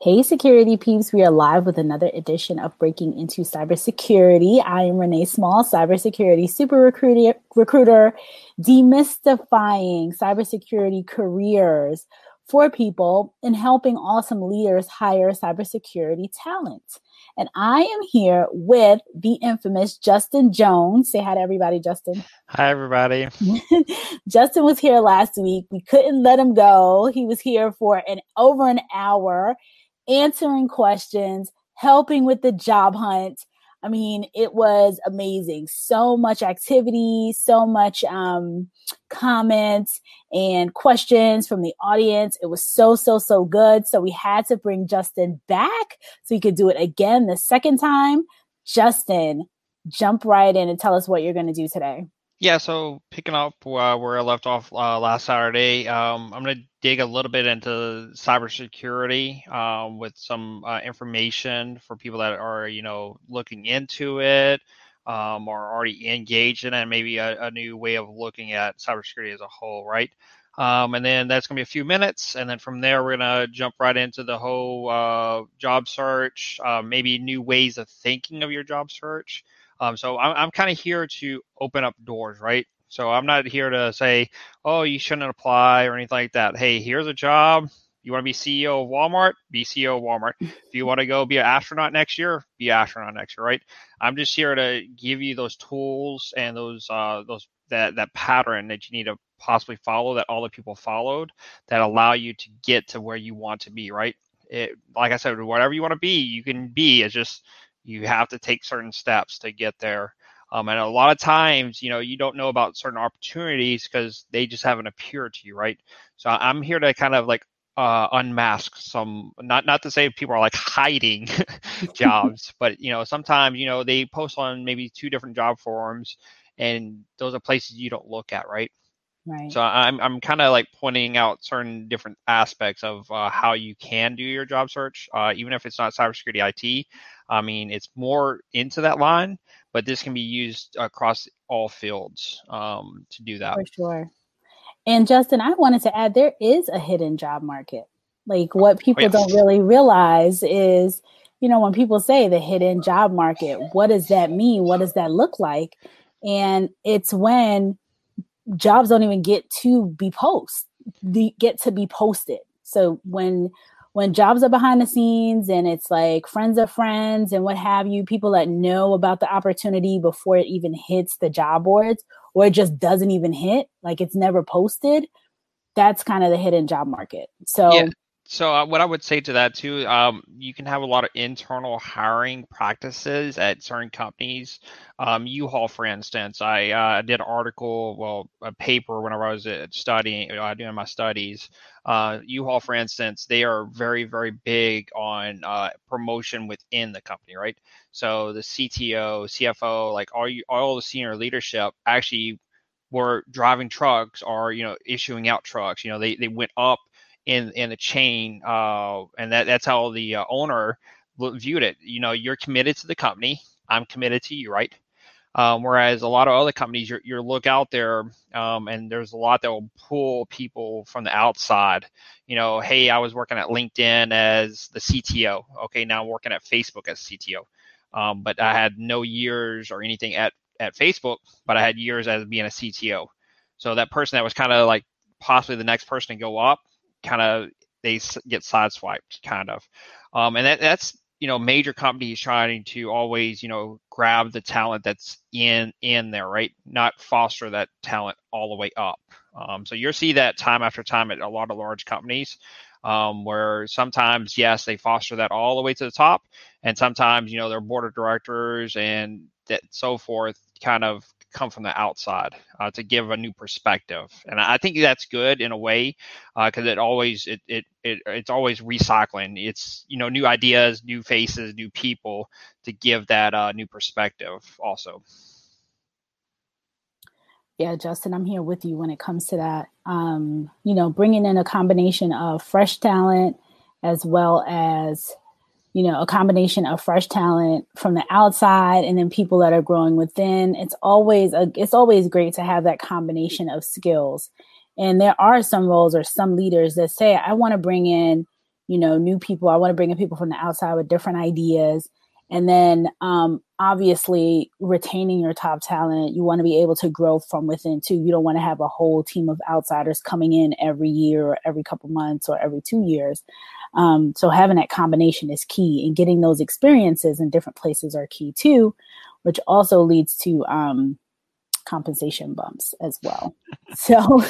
Hey, security peeps, we are live with another edition of Breaking into Cybersecurity. I am Renee Small, cybersecurity super recruiter, recruiter demystifying cybersecurity careers for people and helping awesome leaders hire cybersecurity talent. And I am here with the infamous Justin Jones. Say hi to everybody, Justin. Hi, everybody. Justin was here last week. We couldn't let him go. He was here for an over an hour answering questions, helping with the job hunt. I mean, it was amazing. So much activity, so much um, comments and questions from the audience. It was so, so, so good. So we had to bring Justin back so he could do it again the second time. Justin, jump right in and tell us what you're going to do today. Yeah, so picking up uh, where I left off uh, last Saturday, um, I'm going to dig a little bit into cybersecurity um, with some uh, information for people that are, you know, looking into it um, or already engaged in it, and maybe a, a, new way of looking at cybersecurity as a whole, right? Um, and then that's going to be a few minutes, and then from there we're going to jump right into the whole uh, job search, uh, maybe new ways of thinking of your job search. Um, so I'm, I'm kind of here to open up doors, right? So I'm not here to say, oh, you shouldn't apply or anything like that. Hey, here's a job. You want to be CEO of Walmart? Be CEO of Walmart. If you want to go be an astronaut next year, be an astronaut next year, right? I'm just here to give you those tools and those uh, those that that pattern that you need to possibly follow that all the people followed that allow you to get to where you want to be, right? It, like I said, whatever you want to be, you can be. It's just you have to take certain steps to get there. Um, and a lot of times, you know, you don't know about certain opportunities because they just haven't appeared to you, right? So I'm here to kind of like uh, unmask some, not not to say people are like hiding jobs, but you know, sometimes you know they post on maybe two different job forums, and those are places you don't look at, right? Right. So I'm I'm kind of like pointing out certain different aspects of uh, how you can do your job search, uh, even if it's not cybersecurity IT. I mean, it's more into that line, but this can be used across all fields um, to do that. For sure. And Justin, I wanted to add there is a hidden job market. Like what oh, people oh, don't really realize is, you know, when people say the hidden job market, what does that mean? What does that look like? And it's when jobs don't even get to be post, get to be posted. So when when jobs are behind the scenes and it's like friends of friends and what have you, people that know about the opportunity before it even hits the job boards or it just doesn't even hit, like it's never posted, that's kind of the hidden job market. So yeah. So uh, what I would say to that too, um, you can have a lot of internal hiring practices at certain companies. Um, U-Haul, for instance, I uh, did an article, well, a paper whenever I was uh, studying, uh, doing my studies. Uh, U-Haul, for instance, they are very, very big on uh, promotion within the company, right? So the CTO, CFO, like all you, all the senior leadership actually were driving trucks or you know issuing out trucks. You know, they they went up in in the chain, uh, and that that's how the uh, owner viewed it. You know, you're committed to the company. I'm committed to you, right? Um, whereas a lot of other companies, you you look out there, um, and there's a lot that will pull people from the outside. You know, hey, I was working at LinkedIn as the CTO. Okay, now I'm working at Facebook as CTO. Um, but I had no years or anything at at Facebook, but I had years as being a CTO. So that person that was kind of like possibly the next person to go up kind of they get sideswiped, kind of. Um, and that, that's you know major companies trying to always you know grab the talent that's in in there, right? Not foster that talent all the way up. Um, so you'll see that time after time at a lot of large companies. Um, where sometimes yes they foster that all the way to the top and sometimes you know their board of directors and that so forth kind of come from the outside uh, to give a new perspective, and I think that's good in a way because uh, it always it, it it it's always recycling. It's you know new ideas, new faces, new people to give that uh, new perspective also. Yeah, Justin, I'm here with you when it comes to that. Um, you know, bringing in a combination of fresh talent as well as you know, a combination of fresh talent from the outside and then people that are growing within. It's always a, it's always great to have that combination of skills. And there are some roles or some leaders that say, I want to bring in, you know, new people. I want to bring in people from the outside with different ideas. And then um, obviously retaining your top talent, you want to be able to grow from within too. You don't want to have a whole team of outsiders coming in every year or every couple months or every two years. Um, so having that combination is key and getting those experiences in different places are key too, which also leads to um, compensation bumps as well. So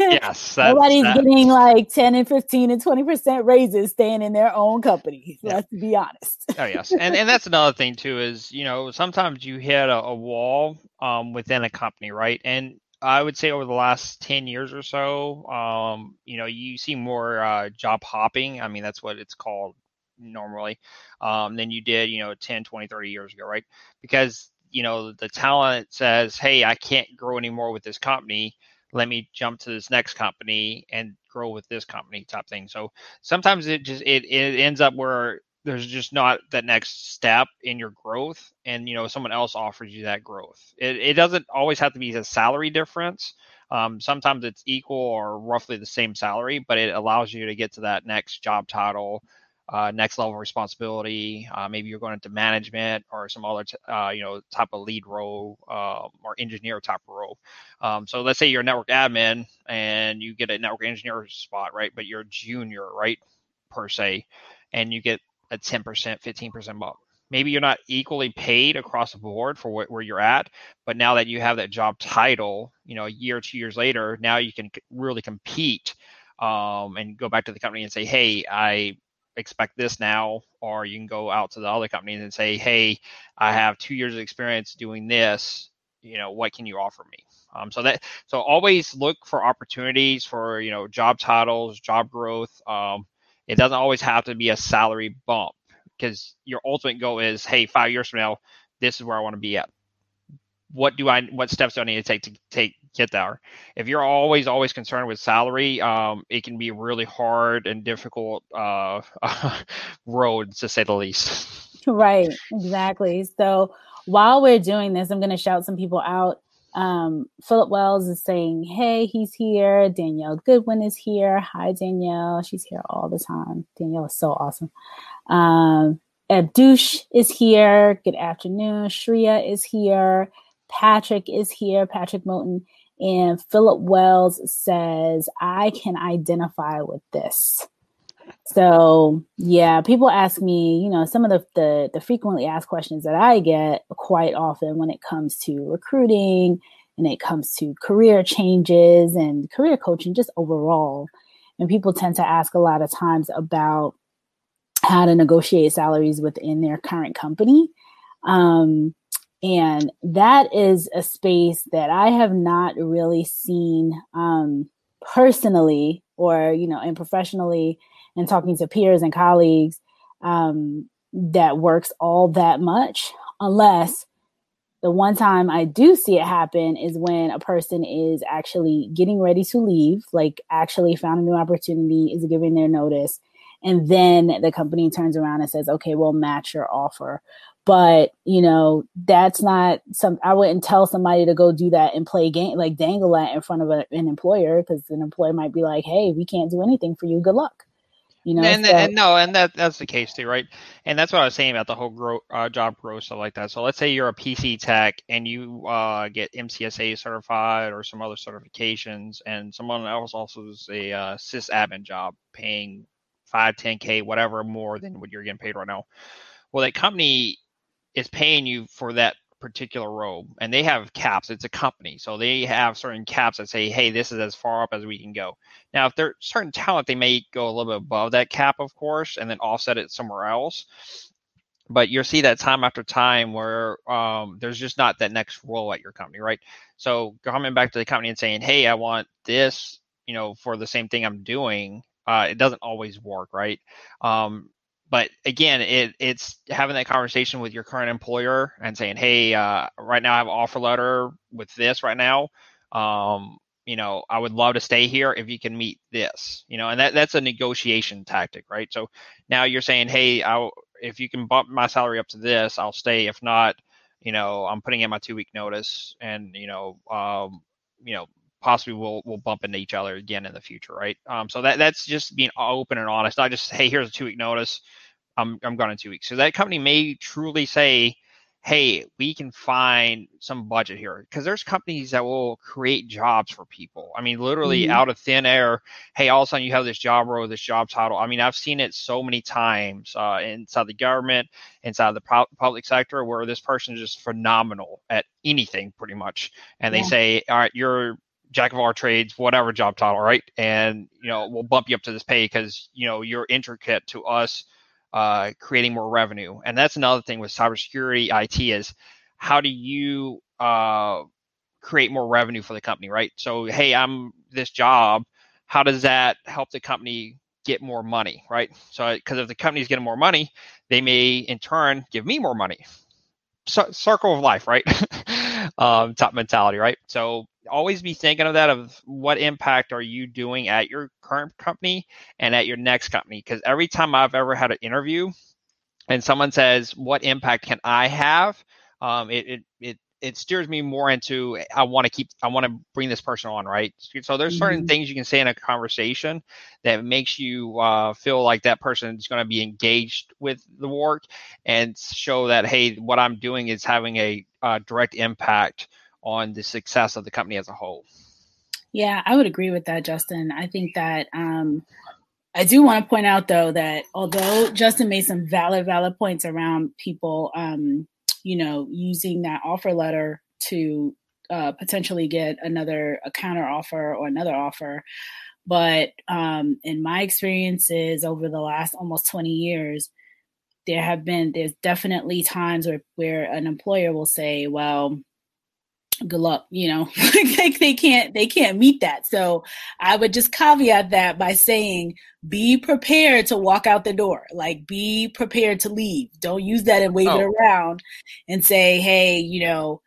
yes, nobody's getting like 10 and 15 and 20% raises staying in their own company. Yeah. Let's be honest. oh yes. And and that's another thing too is, you know, sometimes you hit a, a wall um, within a company, right? And I would say over the last 10 years or so, um, you know, you see more uh, job hopping. I mean, that's what it's called normally um, than you did, you know, 10, 20, 30 years ago, right? Because you know the talent says hey i can't grow anymore with this company let me jump to this next company and grow with this company type thing so sometimes it just it, it ends up where there's just not that next step in your growth and you know someone else offers you that growth it, it doesn't always have to be a salary difference um, sometimes it's equal or roughly the same salary but it allows you to get to that next job title uh, next level responsibility. Uh, maybe you're going into management or some other, t- uh, you know, type of lead role uh, or engineer type of role. Um, so let's say you're a network admin and you get a network engineer spot, right? But you're a junior, right, per se, and you get a 10%, 15% bump. Maybe you're not equally paid across the board for wh- where you're at, but now that you have that job title, you know, a year, two years later, now you can really compete um, and go back to the company and say, hey, I expect this now or you can go out to the other companies and say hey i have two years of experience doing this you know what can you offer me um, so that so always look for opportunities for you know job titles job growth um, it doesn't always have to be a salary bump because your ultimate goal is hey five years from now this is where i want to be at what do I what steps do I need to take to take get there? If you're always always concerned with salary, um, it can be really hard and difficult uh, road to say the least. Right, exactly. So while we're doing this, I'm going to shout some people out. Um, Philip Wells is saying, "Hey, he's here." Danielle Goodwin is here. Hi, Danielle. She's here all the time. Danielle is so awesome. Um, Abdush is here. Good afternoon. Shreya is here. Patrick is here, Patrick Moten, and Philip Wells says, I can identify with this. So yeah, people ask me, you know, some of the, the, the frequently asked questions that I get quite often when it comes to recruiting and it comes to career changes and career coaching just overall. And people tend to ask a lot of times about how to negotiate salaries within their current company. Um, and that is a space that I have not really seen um, personally or, you know, and professionally and talking to peers and colleagues um, that works all that much unless the one time I do see it happen is when a person is actually getting ready to leave, like actually found a new opportunity, is giving their notice, and then the company turns around and says, okay, we'll match your offer. But you know that's not some i wouldn't tell somebody to go do that and play game like dangle that in front of a, an employer because an employer might be like hey we can't do anything for you. Good luck you know and, so, and no and that that's the case too right? And that's what i was saying about the whole grow, uh, job growth stuff like that. So let's say you're a pc tech and you uh, get mcsa certified or some other certifications and someone else also is a uh, sysadmin job paying 5 10k whatever more than what you're getting paid right now. Well that company is paying you for that particular role and they have caps it's a company so they have certain caps that say hey this is as far up as we can go. Now if there's certain talent they may go a little bit above that cap of course and then offset it somewhere else but you'll see that time after time where um, there's just not that next role at your company right? So coming back to the company and saying hey i want this you know for the same thing i'm doing uh, it doesn't always work right? Um, but again, it, it's having that conversation with your current employer and saying, "Hey, uh, right now I have an offer letter with this right now. Um, you know, I would love to stay here if you can meet this. You know, and that that's a negotiation tactic, right? So now you're saying, "Hey, I if you can bump my salary up to this, I'll stay. If not, you know, I'm putting in my two week notice, and you know, um, you know, possibly will will bump into each other again in the future, right? Um, so that that's just being open and honest, not just hey, here's a two week notice, I'm I'm gone in two weeks. So that company may truly say, hey, we can find some budget here because there's companies that will create jobs for people. I mean, literally mm-hmm. out of thin air. Hey, all of a sudden you have this job role, this job title. I mean, I've seen it so many times uh, inside the government, inside the public sector, where this person is just phenomenal at anything, pretty much, and they yeah. say, all right, you're jack of all trades, whatever job title, right? And you know, we'll bump you up to this pay because you know you're intricate to us uh, creating more revenue. And that's another thing with cybersecurity IT is how do you uh, create more revenue for the company, right? So, hey, I'm this job. How does that help the company get more money, right? So, because if the company's getting more money, they may in turn give me more money. So, circle of life, right? um, top mentality, right? So, always be thinking of that of what impact are you doing at your current company and at your next company because every time i've ever had an interview and someone says what impact can i have um, it, it, it it steers me more into I want to keep I want to bring this person on, right? So there's certain mm-hmm. things you can say in a conversation that makes you uh, feel like that person is going to be engaged with the work and show that hey, what I'm doing is having a uh, direct impact on the success of the company as a whole. Yeah, I would agree with that, Justin. I think that um, I do want to point out though that although Justin made some valid, valid points around people, um, you know, using that offer letter to uh, potentially get another a counter offer or another offer. But um, in my experiences over the last almost 20 years, there have been there's definitely times where, where an employer will say, well, good luck you know like they can't they can't meet that. So i would just caveat that by saying be prepared to walk out the door. Like be prepared to leave. Don't use that and wave oh. it around and say hey you know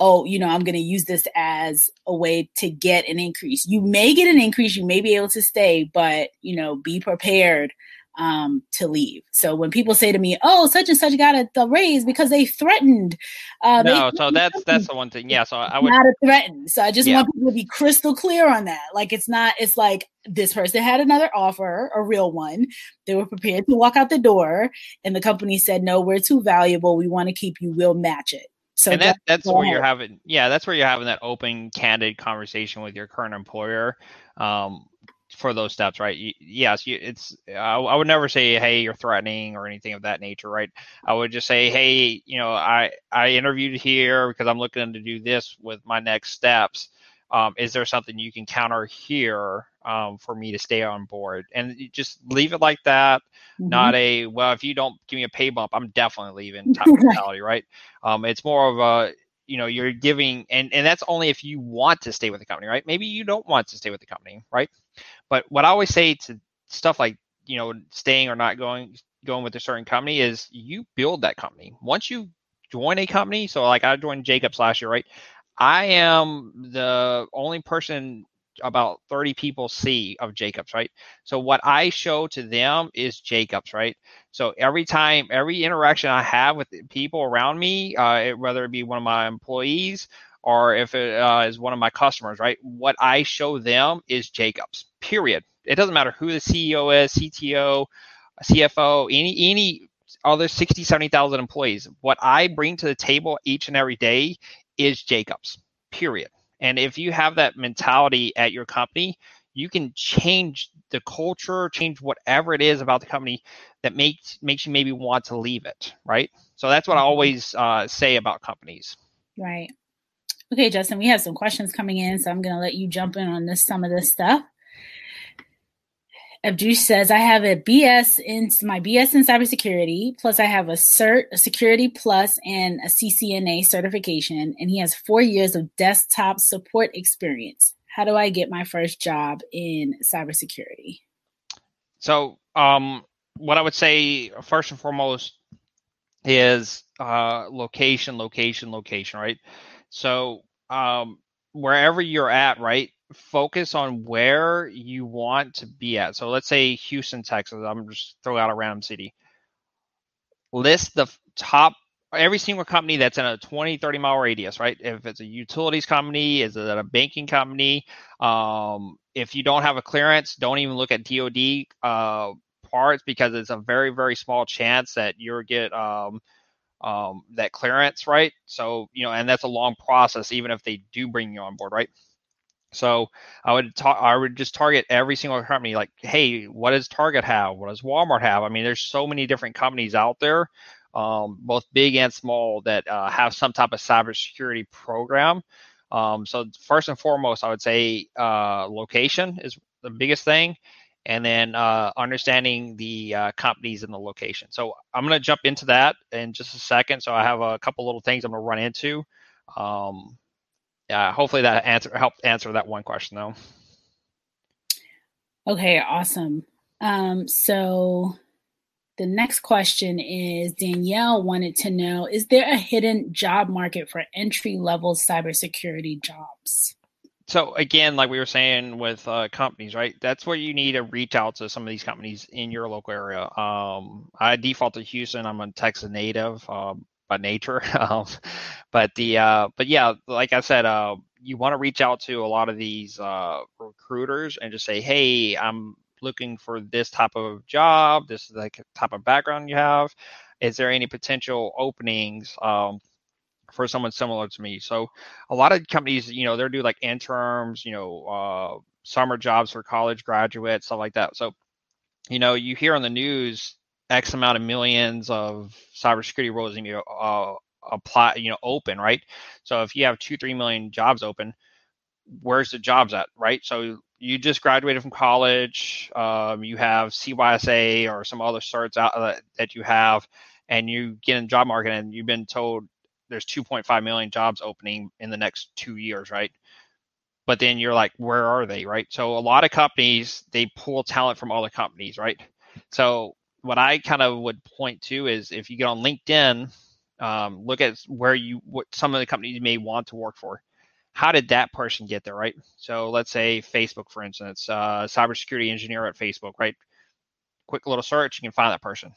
oh you know i'm going to use this as a way to get an increase. You may get an increase you may be able to stay but you know be prepared um, to leave. So when people say to me, "Oh, such and such got a, raise because they threatened," uh, no, they so that's that's the one thing. Yeah, so I would not a threaten. So I just yeah. want people to be crystal clear on that. Like it's not. It's like this person had another offer, a real one. They were prepared to walk out the door, and the company said, "No, we're too valuable. We want to keep you. We'll match it." So and that, that's where you're having, yeah, that's where you're having that open, candid conversation with your current employer. Um, for those steps, right? yes, it's. I, I, would never say, "Hey, you're threatening" or anything of that nature, right? I would just say, "Hey, you know, I I interviewed here because I'm looking to do this with my next steps. Um, is there something you can counter here um, for me to stay on board?" And just leave it like that. Mm-hmm. Not a well, if you don't give me a pay bump, I'm definitely leaving type mentality, right? Um, it's more of a you know you're giving and and that's only if you want to stay with the company right maybe you don't want to stay with the company right but what i always say to stuff like you know staying or not going going with a certain company is you build that company once you join a company so like i joined jacobs last year right i am the only person about 30 people see of Jacobs, right? So what I show to them is Jacobs, right? So every time, every interaction I have with people around me, uh, whether it be one of my employees or if it uh, is one of my customers, right? What I show them is Jacobs, period. It doesn't matter who the CEO is, CTO, CFO, any, any other 60, 70,000 employees. What I bring to the table each and every day is Jacobs, period. And if you have that mentality at your company, you can change the culture, change whatever it is about the company that makes makes you maybe want to leave it, right? So that's what I mm-hmm. always uh, say about companies. Right. Okay, Justin, we have some questions coming in, so I'm going to let you jump in on this some of this stuff. Abdush says, I have a BS in my BS in cybersecurity, plus I have a CERT, a Security Plus, and a CCNA certification, and he has four years of desktop support experience. How do I get my first job in cybersecurity? So, um, what I would say first and foremost is uh, location, location, location, right? So, um, wherever you're at, right? focus on where you want to be at. So let's say Houston, Texas. I'm just throw out a random city. List the top every single company that's in a 20 30 mile radius right if it's a utilities company is it a banking company um, if you don't have a clearance don't even look at dod uh, parts because it's a very very small chance that you'll get um, um, that clearance right so you know and that's a long process even if they do bring you on board right so I would talk. I would just target every single company. Like, hey, what does Target have? What does Walmart have? I mean, there's so many different companies out there um, both big and small, that uh, have some type of cybersecurity program. Um, so first and foremost, I would say uh, location is the biggest thing, and then uh, understanding the uh, companies and the location. So I'm going to jump into that in just a second. So I have a couple little things I'm going to run into. Um, yeah, hopefully that answer helped answer that one question though. Okay, awesome. Um, so the next question is Danielle wanted to know Is there a hidden job market for entry level cybersecurity jobs? So, again, like we were saying with uh, companies, right? That's where you need to reach out to some of these companies in your local area. Um, I default to Houston. I'm a Texas native um, by nature. Um, but the uh, but yeah, like I said, uh, you want to reach out to a lot of these uh, recruiters and just say, hey, I'm looking for this type of job, this is the type of background you have. Is there any potential openings um, for someone similar to me? So a lot of companies, you know, they're doing like interns, you know, uh, summer jobs for college graduates, stuff like that. So, you know, you hear on the news X amount of millions of cybersecurity roles you know, uh, apply, you know, open, right? So if you have two, three million jobs open, where's the jobs at, right? So you just graduated from college, um, you have CYSA or some other certs out that, uh, that you have, and you get in the job market and you've been told there's 2.5 million jobs opening in the next two years, right? But then you're like, where are they, right? So a lot of companies they pull talent from other companies, right? So what I kind of would point to is if you get on LinkedIn, um, look at where you what some of the companies you may want to work for how did that person get there, right? So let's say Facebook, for instance, uh, cybersecurity engineer at Facebook, right? Quick little search, you can find that person.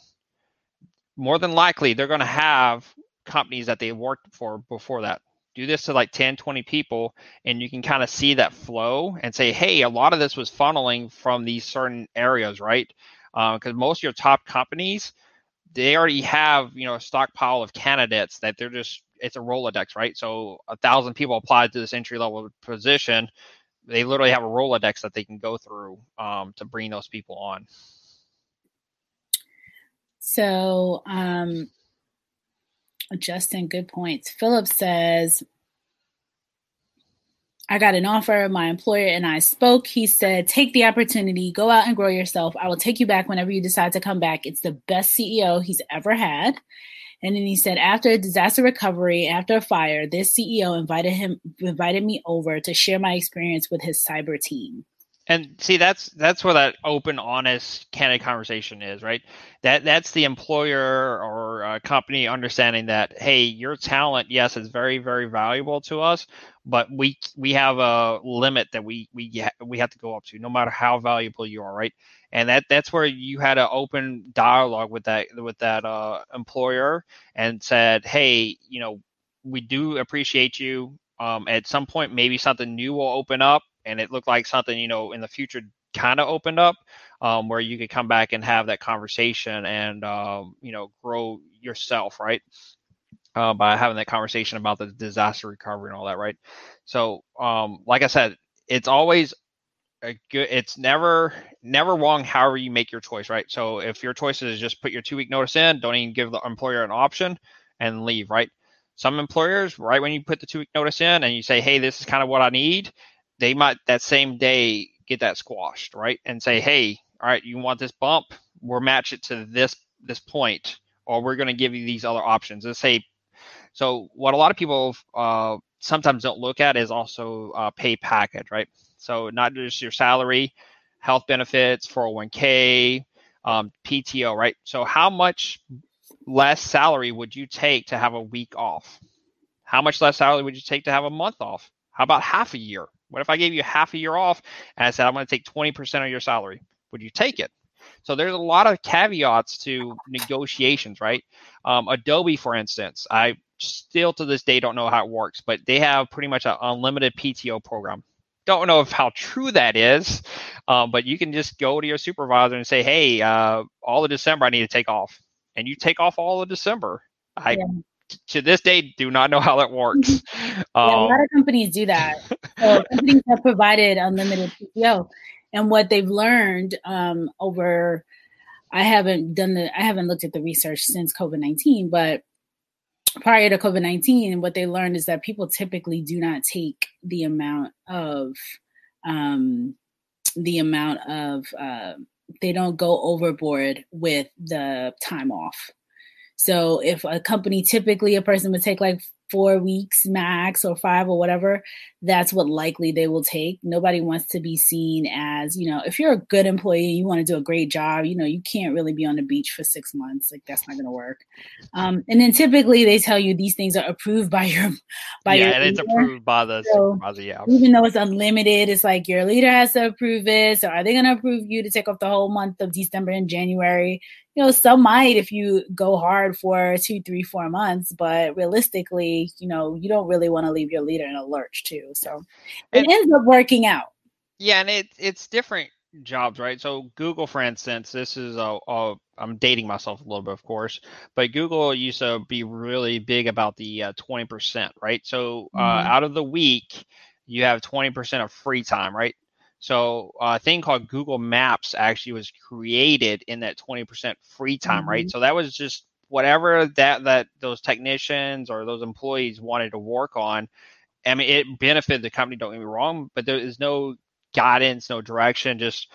More than likely, they're going to have companies that they worked for before that. Do this to like 10, 20 people, and you can kind of see that flow and say, hey, a lot of this was funneling from these certain areas, right? Because uh, most of your top companies, they already have you know a stockpile of candidates that they're just it's a Rolodex, right? So a thousand people applied to this entry level position. They literally have a Rolodex that they can go through um, to bring those people on. So, um, Justin, good points. Philip says, I got an offer. My employer and I spoke. He said, Take the opportunity, go out and grow yourself. I will take you back whenever you decide to come back. It's the best CEO he's ever had. And then he said, after a disaster recovery, after a fire, this CEO invited him invited me over to share my experience with his cyber team. And see, that's that's where that open, honest, candid conversation is, right? That that's the employer or company understanding that, hey, your talent, yes, is very, very valuable to us, but we we have a limit that we we we have to go up to, no matter how valuable you are, right? and that that's where you had an open dialogue with that with that uh, employer and said, hey, you know, we do appreciate you. Um, at some point, maybe something new will open up, and it looked like something you know in the future kind of opened up, um, where you could come back and have that conversation and um, you know grow yourself, right? Uh, by having that conversation about the disaster recovery and all that, right? So, um, like I said, it's always a good it's never never wrong however you make your choice right so if your choice is just put your two week notice in don't even give the employer an option and leave right some employers right when you put the two week notice in and you say hey this is kind of what i need they might that same day get that squashed right and say hey all right you want this bump we'll match it to this this point or we're going to give you these other options let's say so what a lot of people uh, sometimes don't look at is also uh, pay package right so not just your salary, health benefits, 401k, um, PTO, right? So how much less salary would you take to have a week off? How much less salary would you take to have a month off? How about half a year? What if I gave you half a year off and I said I'm going to take 20% of your salary? Would you take it? So there's a lot of caveats to negotiations, right? Um, Adobe, for instance, I still to this day don't know how it works, but they have pretty much an unlimited PTO program. Don't know if how true that is, um, but you can just go to your supervisor and say, "Hey, uh, all of December I need to take off," and you take off all of December. I. to this day do not know how that works. yeah, um, a lot of companies do that. So companies have provided unlimited PTO, and what they've learned um, over. I haven't done the I haven't looked at the research since COVID nineteen, but prior to COVID 19, what they learned is that people typically do not take the amount of, um, the amount of, uh, they don't go overboard with the time off. So if a company typically a person would take like four weeks max or five or whatever, that's what likely they will take. Nobody wants to be seen as, you know, if you're a good employee, you want to do a great job, you know, you can't really be on the beach for six months. Like that's not going to work. Um, and then typically they tell you these things are approved by your, by yeah, your and it's approved by the so supervisor. Yeah. Even though it's unlimited, it's like your leader has to approve it. So are they going to approve you to take off the whole month of December and January? you know, some might if you go hard for two, three, four months, but realistically, you know, you don't really want to leave your leader in a lurch too. So it and, ends up working out. Yeah, and it it's different jobs, right? So Google, for instance, this is a, a I'm dating myself a little bit, of course, but Google used to be really big about the uh, 20%, right? So uh, mm-hmm. out of the week, you have 20% of free time, right? So uh, a thing called Google Maps actually was created in that 20% free time, mm-hmm. right? So that was just whatever that that those technicians or those employees wanted to work on. I mean, it benefited the company. Don't get me wrong, but there is no guidance, no direction. Just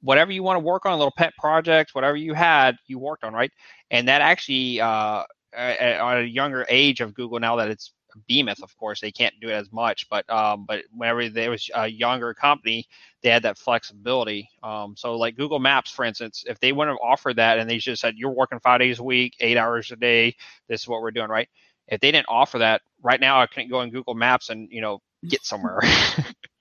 whatever you want to work on, little pet projects, whatever you had, you worked on, right? And that actually, uh, at, at a younger age of Google, now that it's Behemoth, of course, they can't do it as much. But um, but whenever there was a younger company, they had that flexibility. Um, so like Google Maps, for instance, if they wouldn't have offered that and they just said you're working five days a week, eight hours a day, this is what we're doing, right? If they didn't offer that, right now I couldn't go on Google Maps and you know get somewhere.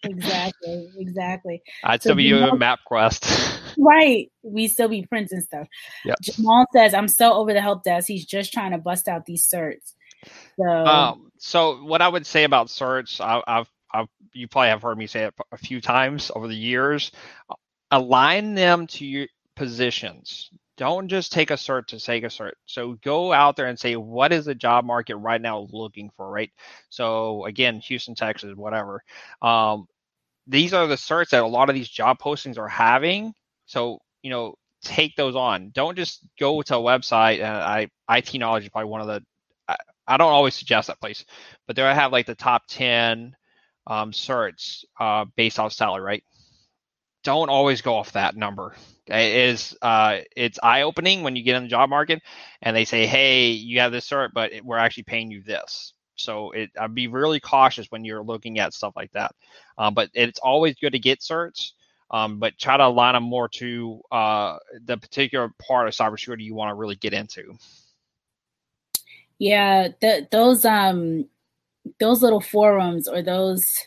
exactly, exactly. I'd so still be using MapQuest. right. We still be printing stuff. Yep. Jamal says, I'm so over the help desk. He's just trying to bust out these certs. So, um, so what I would say about certs, I, I've, I've, you probably have heard me say it a few times over the years. Align them to your positions. Don't just take a cert to take a cert. So go out there and say, what is the job market right now looking for, right? So again, Houston, Texas, whatever. Um, these are the certs that a lot of these job postings are having. So, you know, take those on. Don't just go to a website. And I, IT knowledge is probably one of the I don't always suggest that place, but there I have like the top 10 um, certs uh, based off salary, right? Don't always go off that number. It is uh, it's eye opening when you get in the job market and they say, "Hey, you have this cert, but we're actually paying you this." So it, I'd be really cautious when you're looking at stuff like that. Um, but it's always good to get certs, um, but try to align them more to uh, the particular part of cybersecurity you want to really get into. Yeah, th- those um those little forums or those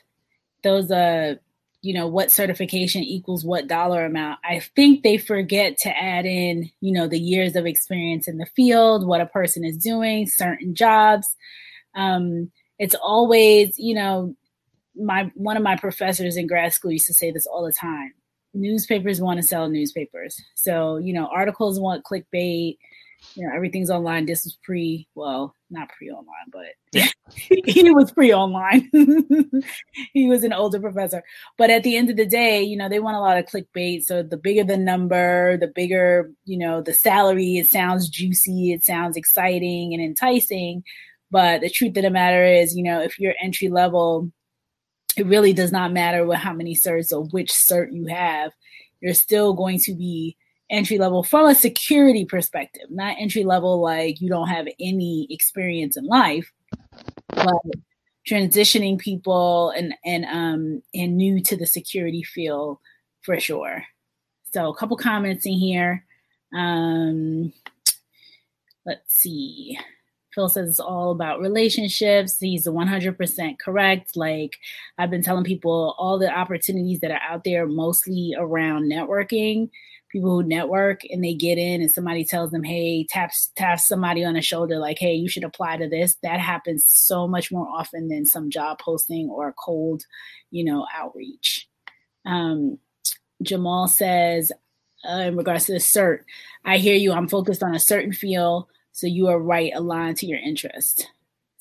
those uh you know what certification equals what dollar amount i think they forget to add in you know the years of experience in the field what a person is doing certain jobs. Um it's always you know my one of my professors in grad school used to say this all the time. Newspapers want to sell newspapers. So you know articles want clickbait you know, everything's online. This was pre, well, not pre online, but yeah. he was pre online. he was an older professor. But at the end of the day, you know, they want a lot of clickbait. So the bigger the number, the bigger, you know, the salary, it sounds juicy, it sounds exciting and enticing. But the truth of the matter is, you know, if you're entry level, it really does not matter what how many certs or which cert you have. You're still going to be entry level from a security perspective, not entry level like you don't have any experience in life, but transitioning people and and um and new to the security field for sure. So a couple comments in here. Um let's see. Phil says it's all about relationships. He's 100% correct. Like I've been telling people, all the opportunities that are out there, mostly around networking people who network and they get in and somebody tells them, hey, taps taps somebody on the shoulder like, hey, you should apply to this. That happens so much more often than some job posting or cold, you know, outreach. Um, Jamal says, uh, in regards to the cert, I hear you. I'm focused on a certain field, so you are right, aligned to your interest.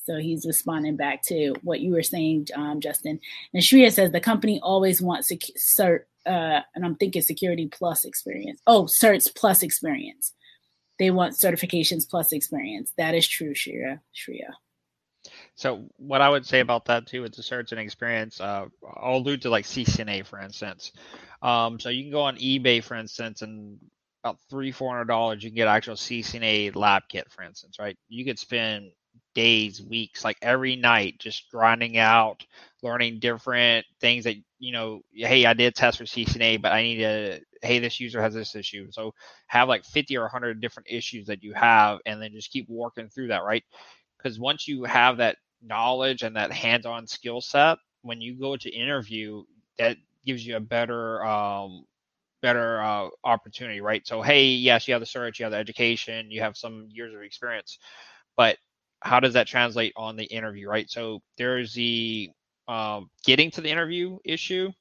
So he's responding back to what you were saying, um, Justin. And Shreya says the company always wants to cert, uh, and I'm thinking security plus experience. Oh, certs plus experience. They want certifications plus experience. That is true, Shreya. Shreya. So what I would say about that too with the certs and experience, uh, I'll allude to like CCNA for instance. Um, so you can go on eBay for instance and about three four hundred dollars you can get actual CCNA lab kit for instance, right? You could spend days, weeks, like every night, just grinding out, learning different things that you know. Hey, I did test for CCNA, but I need to. Hey, this user has this issue, so have like fifty or hundred different issues that you have, and then just keep working through that, right? Because once you have that knowledge and that hands-on skill set, when you go to interview, that gives you a better um, better uh, opportunity, right? So, hey, yes, you have the search, you have the education, you have some years of experience, but how does that translate on the interview, right? So there's the um, getting to the interview issue,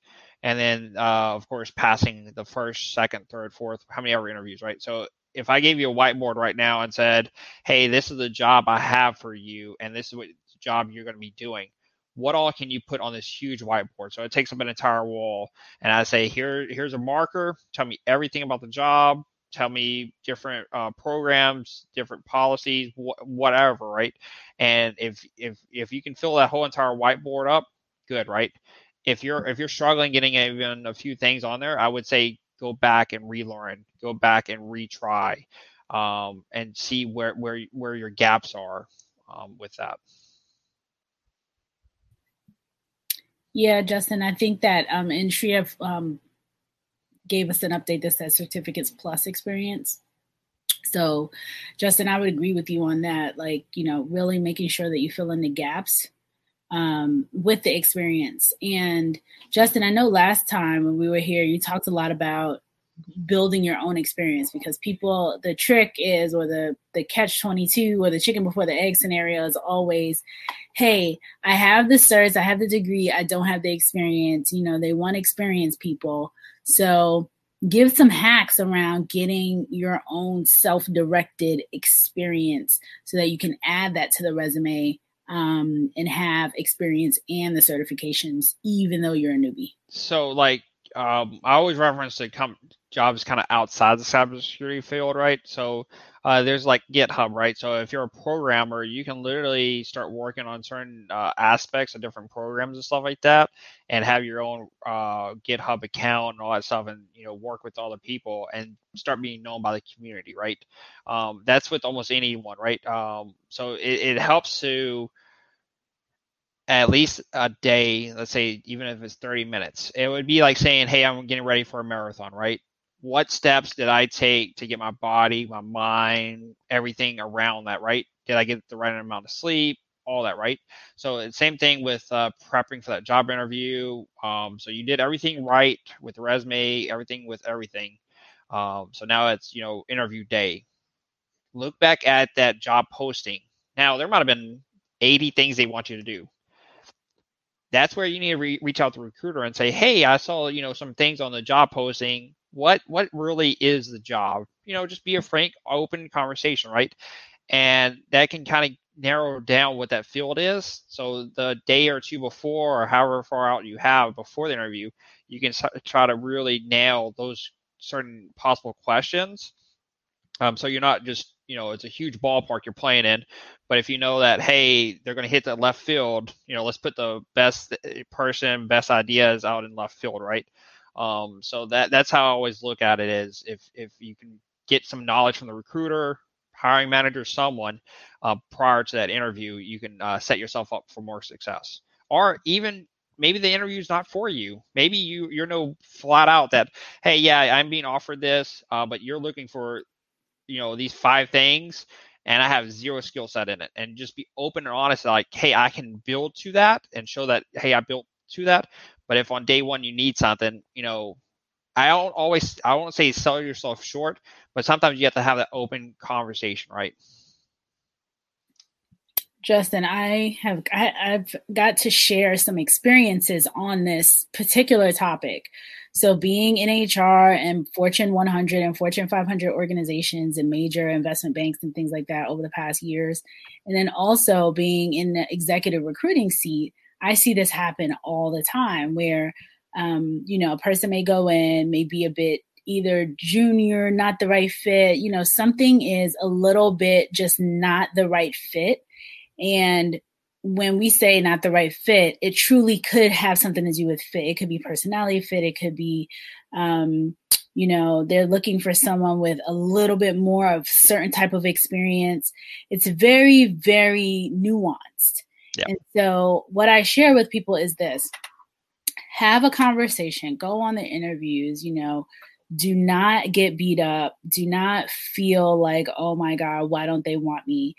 and then uh, of course passing the first, second, third, fourth, how many ever interviews, right? So if I gave you a whiteboard right now and said, "Hey, this is the job I have for you, and this is what job you're going to be doing," what all can you put on this huge whiteboard? So it takes up an entire wall, and I say, "Here, here's a marker. Tell me everything about the job tell me different uh, programs, different policies, wh- whatever, right? And if if if you can fill that whole entire whiteboard up, good, right? If you're if you're struggling getting even a few things on there, I would say go back and relearn, go back and retry, um, and see where where where your gaps are um, with that. Yeah, Justin, I think that um, and Shreya um, gave us an update that says certificates plus experience. So, Justin, I would agree with you on that. Like, you know, really making sure that you fill in the gaps um, with the experience. And Justin, I know last time when we were here, you talked a lot about building your own experience because people the trick is or the the catch 22 or the chicken before the egg scenario is always hey i have the certs i have the degree i don't have the experience you know they want experience people so give some hacks around getting your own self-directed experience so that you can add that to the resume um, and have experience and the certifications even though you're a newbie. So like um, i always reference the com- jobs kind of outside the cybersecurity field right? So uh, there's like GitHub, right? So if you're a programmer, you can literally start working on certain uh, aspects of different programs and stuff like that, and have your own uh, GitHub account and all that stuff, and you know work with other people and start being known by the community, right? Um, that's with almost anyone, right? Um, so it, it helps to at least a day, let's say even if it's 30 minutes, it would be like saying, Hey, I'm getting ready for a marathon, right? What steps did I take to get my body, my mind, everything around that, right? Did I get the right amount of sleep? All that, right? So same thing with uh, prepping for that job interview. Um, so you did everything right with the resume, everything with everything. Um, so now it's you know interview day. Look back at that job posting. Now there might have been 80 things they want you to do. That's where you need to re- reach out to the recruiter and say, "Hey, I saw you know some things on the job posting what what really is the job? You know just be a frank open conversation right? And that can kind of narrow down what that field is. So the day or two before or however far out you have before the interview you can try to really nail those certain possible questions. Um, so you're not just you know it's a huge ballpark you're playing in but if you know that hey they're going to hit the left field you know let's put the best eh, person best ideas out in left field right um, so that that's how I always look at it is if if you can get some knowledge from the recruiter, hiring manager, someone uh, prior to that interview, you can uh, set yourself up for more success. Or even maybe the interview is not for you. Maybe you you're no flat out that hey yeah I'm being offered this, uh, but you're looking for you know these five things and I have zero skill set in it. And just be open and honest, like, hey, I can build to that and show that, hey, I built to that. But if on day one you need something, you know, I don't always I won't say sell yourself short, but sometimes you have to have that open conversation, right? Justin, I have I, have got to share some experiences on this particular topic. So, being in HR and Fortune 100 and Fortune 500 organizations and major investment banks and things like that over the past years, and then also being in the executive recruiting seat, I see this happen all the time where, um, you know, a person may go in, may be a bit either junior, not the right fit, you know, something is a little bit just not the right fit. And when we say not the right fit, it truly could have something to do with fit. It could be personality fit. It could be, um, you know, they're looking for someone with a little bit more of certain type of experience. It's very, very nuanced. Yeah. And so, what I share with people is this: have a conversation, go on the interviews. You know, do not get beat up. Do not feel like, oh my god, why don't they want me?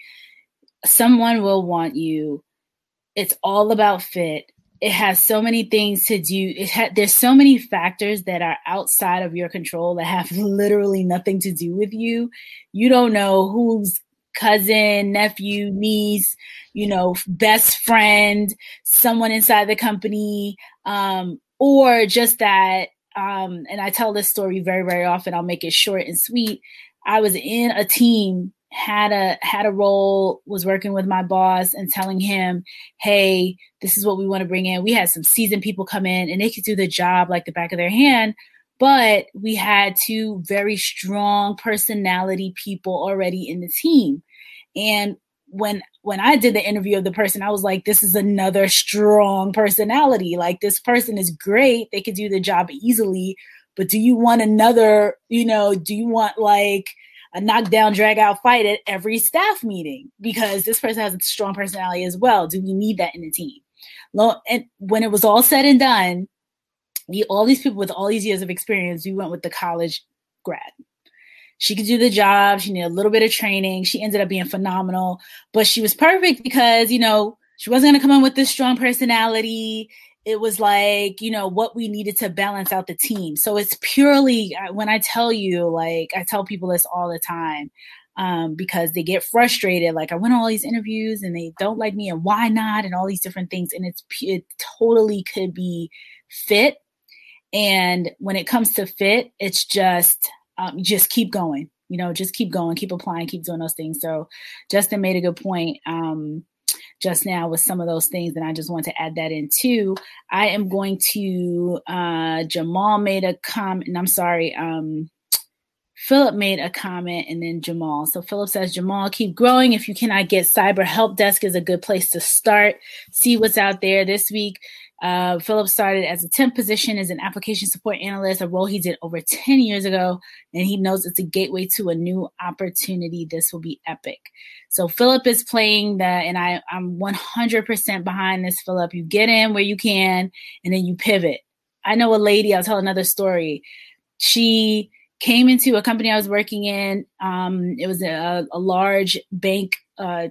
Someone will want you it's all about fit. It has so many things to do. It ha- there's so many factors that are outside of your control that have literally nothing to do with you. You don't know who's cousin, nephew, niece, you know, best friend, someone inside the company, um, or just that. Um, and I tell this story very, very often. I'll make it short and sweet. I was in a team had a had a role was working with my boss and telling him hey this is what we want to bring in we had some seasoned people come in and they could do the job like the back of their hand but we had two very strong personality people already in the team and when when i did the interview of the person i was like this is another strong personality like this person is great they could do the job easily but do you want another you know do you want like a knockdown, drag out fight at every staff meeting because this person has a strong personality as well. Do we need that in the team? And when it was all said and done, all these people with all these years of experience, we went with the college grad. She could do the job. She needed a little bit of training. She ended up being phenomenal, but she was perfect because, you know, she wasn't going to come in with this strong personality it was like you know what we needed to balance out the team so it's purely when i tell you like i tell people this all the time um, because they get frustrated like i went all these interviews and they don't like me and why not and all these different things and it's it totally could be fit and when it comes to fit it's just um, just keep going you know just keep going keep applying keep doing those things so justin made a good point um, just now with some of those things, and I just want to add that in too. I am going to uh, Jamal made a comment. And i'm sorry. Um, Philip made a comment and then Jamal. So Philip says, Jamal, keep growing. If you cannot get cyber help desk is a good place to start. See what's out there this week. Uh, Philip started as a temp position as an application support analyst, a role he did over 10 years ago, and he knows it's a gateway to a new opportunity. This will be epic. So Philip is playing the, and I, I'm 100% behind this, Philip. You get in where you can, and then you pivot. I know a lady, I'll tell another story. She came into a company I was working in. Um, it was a, a large bank uh,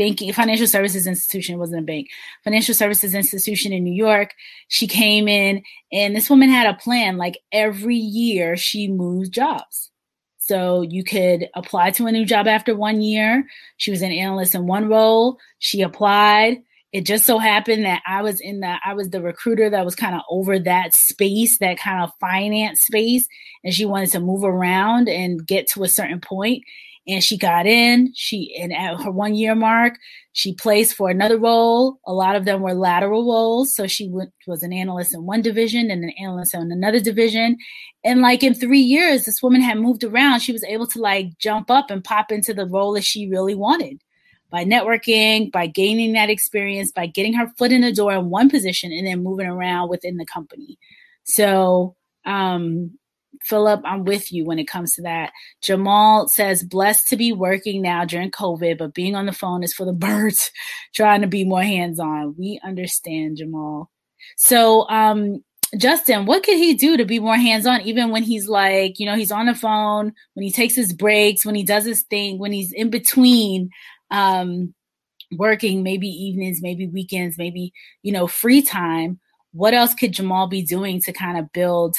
banking financial services institution. It wasn't a bank, financial services institution in New York. She came in and this woman had a plan. Like every year she moved jobs. So you could apply to a new job after one year. She was an analyst in one role. She applied. It just so happened that I was in the I was the recruiter that was kind of over that space, that kind of finance space, and she wanted to move around and get to a certain point and she got in. She and at her one year mark, she placed for another role. A lot of them were lateral roles, so she went, was an analyst in one division and an analyst in another division. And like in three years, this woman had moved around. She was able to like jump up and pop into the role that she really wanted by networking, by gaining that experience, by getting her foot in the door in one position and then moving around within the company. So um, Philip, I'm with you when it comes to that. Jamal says, blessed to be working now during COVID, but being on the phone is for the birds, trying to be more hands on. We understand, Jamal. So, um, Justin, what could he do to be more hands on, even when he's like, you know, he's on the phone, when he takes his breaks, when he does his thing, when he's in between um, working, maybe evenings, maybe weekends, maybe, you know, free time? What else could Jamal be doing to kind of build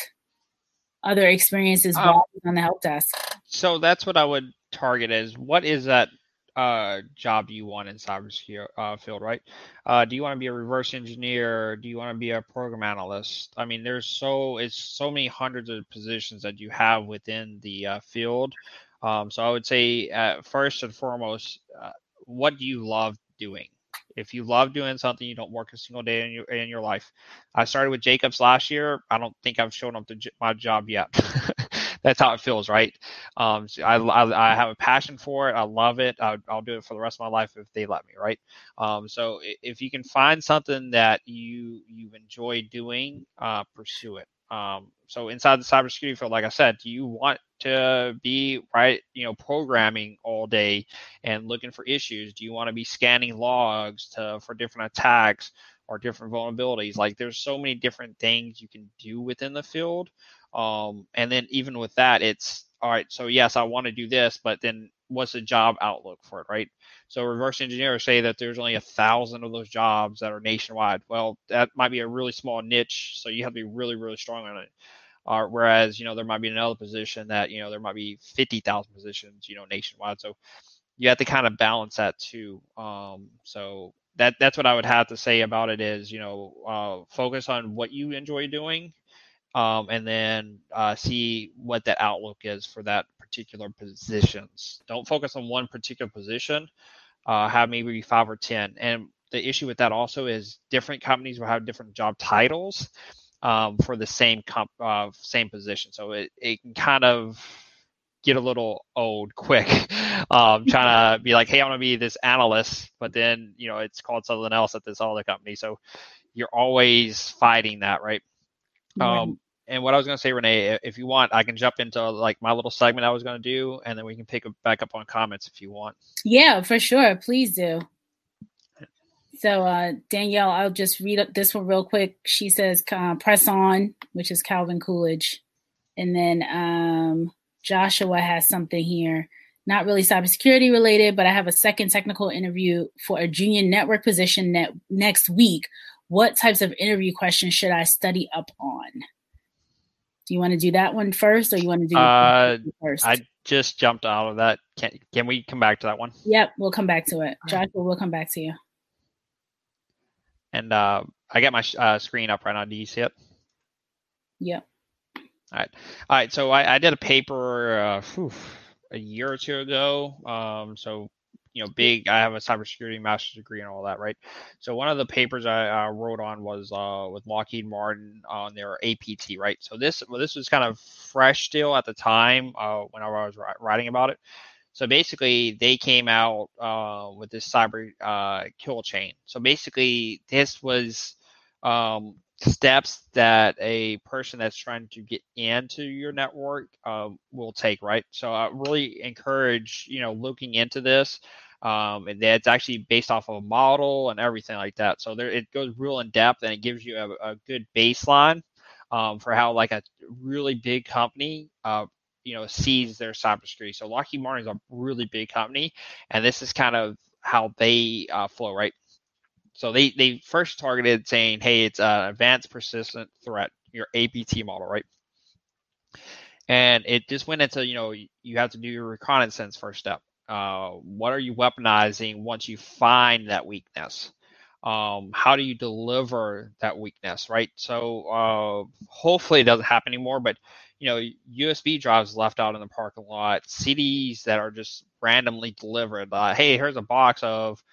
other experiences um, on the help desk? So that's what I would target is what is that uh, job you want in cybersecurity uh, field, right? Uh, do you want to be a reverse engineer? Do you want to be a program analyst? I mean, there's so it's so many hundreds of positions that you have within the uh, field. Um, so I would say uh, first and foremost, uh, what do you love doing? If you love doing something, you don't work a single day in your in your life. I started with Jacobs last year. I don't think I've shown up to j- my job yet. That's how it feels, right? Um, so I, I, I have a passion for it. I love it. I, will do it for the rest of my life if they let me, right? Um, so if you can find something that you you enjoy doing, uh, pursue it. Um, so inside the cybersecurity field, like I said, do you want to be right, you know, programming all day and looking for issues? Do you want to be scanning logs to for different attacks or different vulnerabilities? Like there's so many different things you can do within the field. Um, and then even with that, it's all right. So yes, I want to do this, but then what's the job outlook for it, right? So reverse engineers say that there's only a thousand of those jobs that are nationwide. Well, that might be a really small niche, so you have to be really, really strong on it. Uh, whereas you know there might be another position that you know there might be fifty thousand positions you know nationwide. So you have to kind of balance that too. Um, so that that's what I would have to say about it is you know uh, focus on what you enjoy doing um, and then uh, see what that outlook is for that particular positions. Don't focus on one particular position. Uh, have maybe five or ten. And the issue with that also is different companies will have different job titles um, for the same comp, uh, same position. So it, it can kind of get a little old quick. Um, trying to be like, hey, I want to be this analyst, but then you know it's called something else at this other company. So you're always fighting that, right? Um, and what I was going to say, Renee, if you want, I can jump into like my little segment I was going to do, and then we can pick back up on comments if you want. Yeah, for sure. Please do. So uh, Danielle, I'll just read up this one real quick. She says, uh, "Press on," which is Calvin Coolidge, and then um, Joshua has something here. Not really cybersecurity related, but I have a second technical interview for a junior network position ne- next week what types of interview questions should I study up on? Do you want to do that one first, or you want to do uh, first? I just jumped out of that. Can can we come back to that one? Yep, we'll come back to it. Joshua, we'll come back to you. And uh, I got my uh, screen up right now. Do you see it? Yep. All right. All right. So I, I did a paper uh, whew, a year or two ago. Um, so you know, big. I have a cybersecurity master's degree and all that, right? So one of the papers I uh, wrote on was uh, with Lockheed Martin on their APT, right? So this well, this was kind of fresh still at the time uh, when I was writing about it. So basically, they came out uh, with this cyber uh, kill chain. So basically, this was um, steps that a person that's trying to get into your network uh, will take, right? So I really encourage, you know, looking into this. Um, and it's actually based off of a model and everything like that. So there, it goes real in depth and it gives you a, a good baseline um, for how like a really big company, uh, you know, sees their cybersecurity. So Lockheed Martin is a really big company, and this is kind of how they uh, flow, right? So they they first targeted saying, hey, it's an advanced persistent threat, your APT model, right? And it just went into, you know, you have to do your reconnaissance first step. Uh, what are you weaponizing once you find that weakness? Um, how do you deliver that weakness, right? So uh, hopefully it doesn't happen anymore, but you know, USB drives left out in the parking lot, CDs that are just randomly delivered. Uh, hey, here's a box of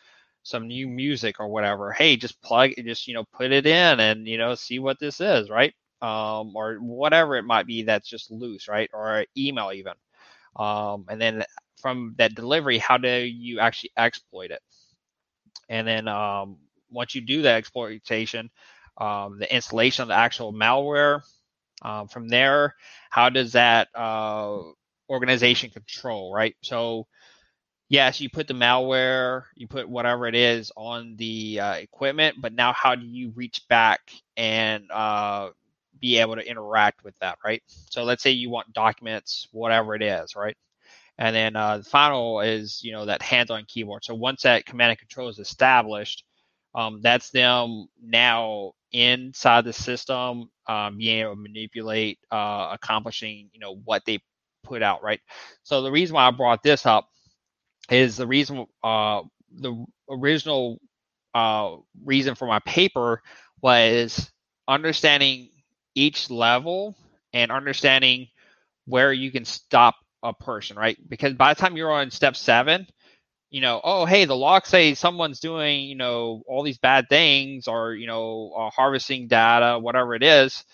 some new music or whatever. Hey, just plug, it, just you know, put it in and you know, see what this is, right? Um, or whatever it might be that's just loose, right? Or email even. Um, and then from that delivery, how do you actually exploit it? And then um, once you do that exploitation, um, the installation of the actual malware. Um, from there, how does that uh, organization control, right? So yes, you put the malware, you put whatever it is on the uh, equipment, but now how do you reach back and uh, be able to interact with that, right? So let's say you want documents, whatever it is, right? And then uh, the final is, you know, that hands-on keyboard. So once that command and control is established, Um, that's them now inside the system, um, being able to manipulate, uh, accomplishing, you know, what they put out, right? So the reason why I brought this up is the reason, uh, the original uh, reason for my paper was understanding each level and understanding where you can stop a person, right? Because by the time you're on step seven, you know, oh, hey, the logs say someone's doing, you know, all these bad things or, you know, uh, harvesting data, whatever it is,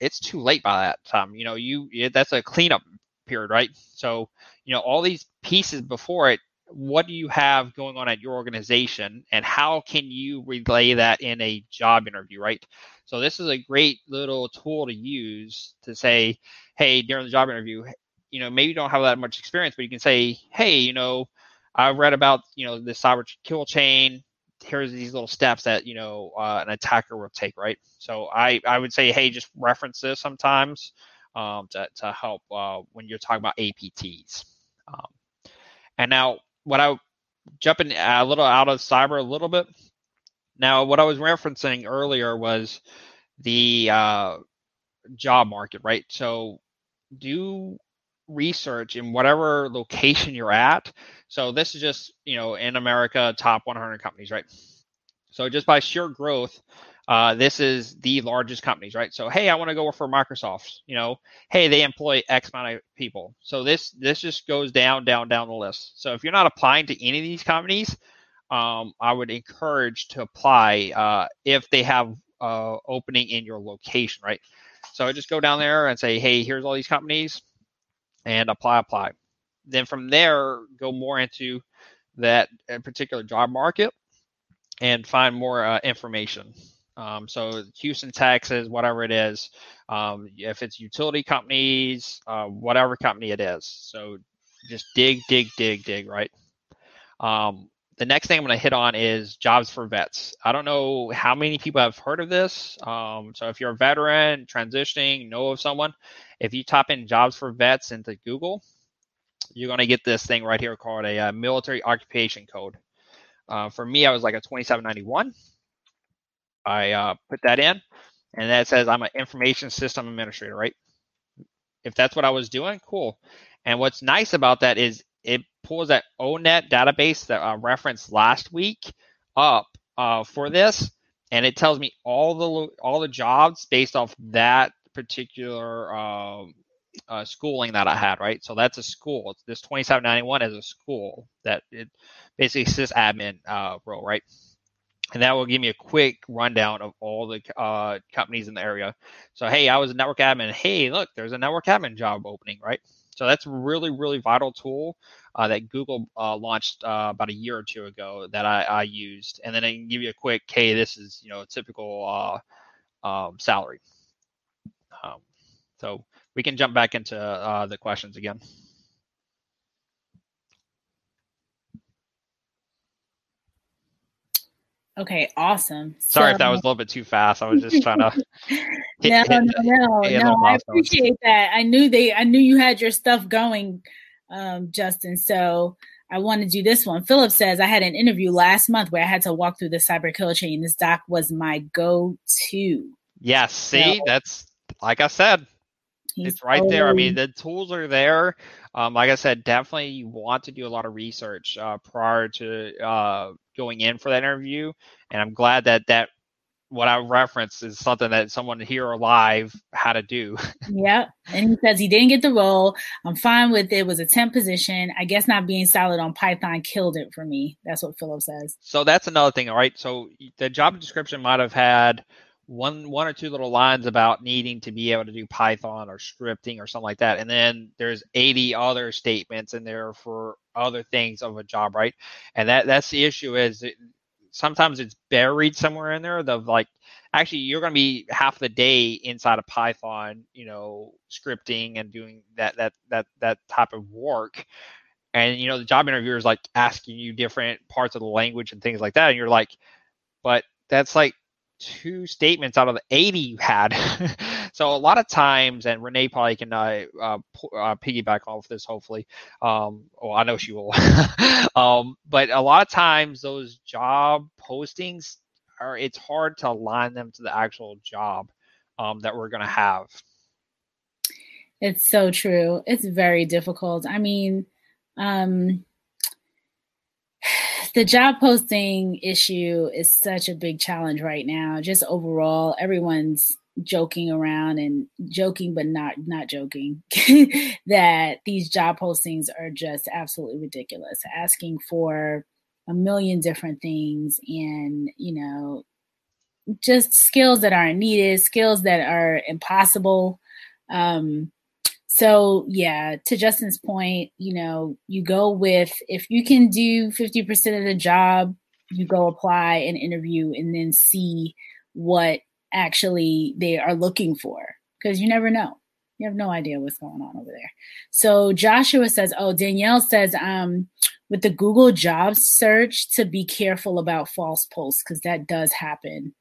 it's too late by that time. You know, you that's a cleanup period, right? So, you know, all these pieces before it, what do you have going on at your organization and how can you relay that in a job interview, right? So this is a great little tool to use to say, hey, during the job interview, you know, maybe you don't have that much experience, but you can say, hey, you know, i've read about you know the cyber kill chain. Here's these little steps that you know uh, an attacker will take, right? So I I would say, hey, just reference this sometimes um, to to help uh, when you're talking about APTs. Um, and now what I jumping a little out of cyber a little bit. Now what I was referencing earlier was the uh, job market, right? So do research in whatever location you're at. So this is just, you know, in America, top 100 companies, right? So just by sheer growth, uh, this is the largest companies, right? So hey, I want to go for Microsoft. You know, hey, they employ X amount of people. So this this just goes down, down, down the list. So if you're not applying to any of these companies, um, I would encourage to apply uh, if they have uh, opening in your location, right? So I just go down there and say, hey, here's all these companies and apply, apply. Then from there, go more into that uh, particular job market and find more uh, information. Um, so Houston, Texas, whatever it is, um, if it's utility companies, uh, whatever company it is. So just dig, dig, dig, dig, right? Um, the next thing I'm going to hit on is jobs for vets. I don't know how many people have heard of this. Um, so if you're a veteran, transitioning, know of someone, if you type in jobs for vets into Google, you're going to get this thing right here called a uh, military occupation code. Uh, for me, I was like a 2791. I uh, put that in, and that says I'm an information system administrator, right? If that's what I was doing, cool. And what's nice about that is it pulls that ONET database that I referenced last week up uh, for this, and it tells me all the all the jobs based off that particular um, uh, schooling that I had, right? So that's a school. This 2791 is a school that it basically sysadmin uh, role, right? And that will give me a quick rundown of all the uh, companies in the area. So, hey, I was a network admin. Hey, look, there's a network admin job opening, right? So that's a really, really vital tool uh, that Google uh, launched uh, about a year or two ago that I, I, used. And then I can give you a quick, hey, this is you know typical uh, um, salary. Um, so we can jump back into uh, the questions again. Okay, awesome. Sorry so, if that was a little bit too fast. I was just trying to. Hit, no, hit, no, no, no. I appreciate that. I knew they. I knew you had your stuff going, um, Justin. So I want to do this one. Philip says I had an interview last month where I had to walk through the cyber kill chain. This doc was my go-to. Yes. See, so, that's like I said. It's right there. I mean, the tools are there. Um, like I said, definitely you want to do a lot of research uh, prior to uh, going in for that interview. And I'm glad that that what I referenced is something that someone here live had to do. yeah. And he says he didn't get the role. I'm fine with it. it. was a temp position. I guess not being solid on Python killed it for me. That's what Philip says. So that's another thing, all right? So the job description might have had one one or two little lines about needing to be able to do Python or scripting or something like that. And then there's 80 other statements in there for other things of a job, right? And that that's the issue is it, sometimes it's buried somewhere in there. The like actually you're going to be half the day inside of Python, you know, scripting and doing that that that that type of work. And you know, the job interviewer is like asking you different parts of the language and things like that, and you're like, but that's like two statements out of the 80 you had. so a lot of times, and Renee probably can uh, uh, uh, piggyback off this, hopefully. Um, well, I know she will. um, but a lot of times, those job postings are it's hard to align them to the actual job um, that we're going to have. It's so true. It's very difficult. I mean, um, the job posting issue is such a big challenge right now. Just overall, everyone's joking around and joking but not not joking that these job postings are just absolutely ridiculous asking for a million different things and you know just skills that aren't needed skills that are impossible um so yeah to justin's point you know you go with if you can do 50% of the job you go apply and interview and then see what actually they are looking for because you never know. You have no idea what's going on over there. So Joshua says, "Oh, Danielle says, um, with the Google Jobs search, to be careful about false posts because that does happen."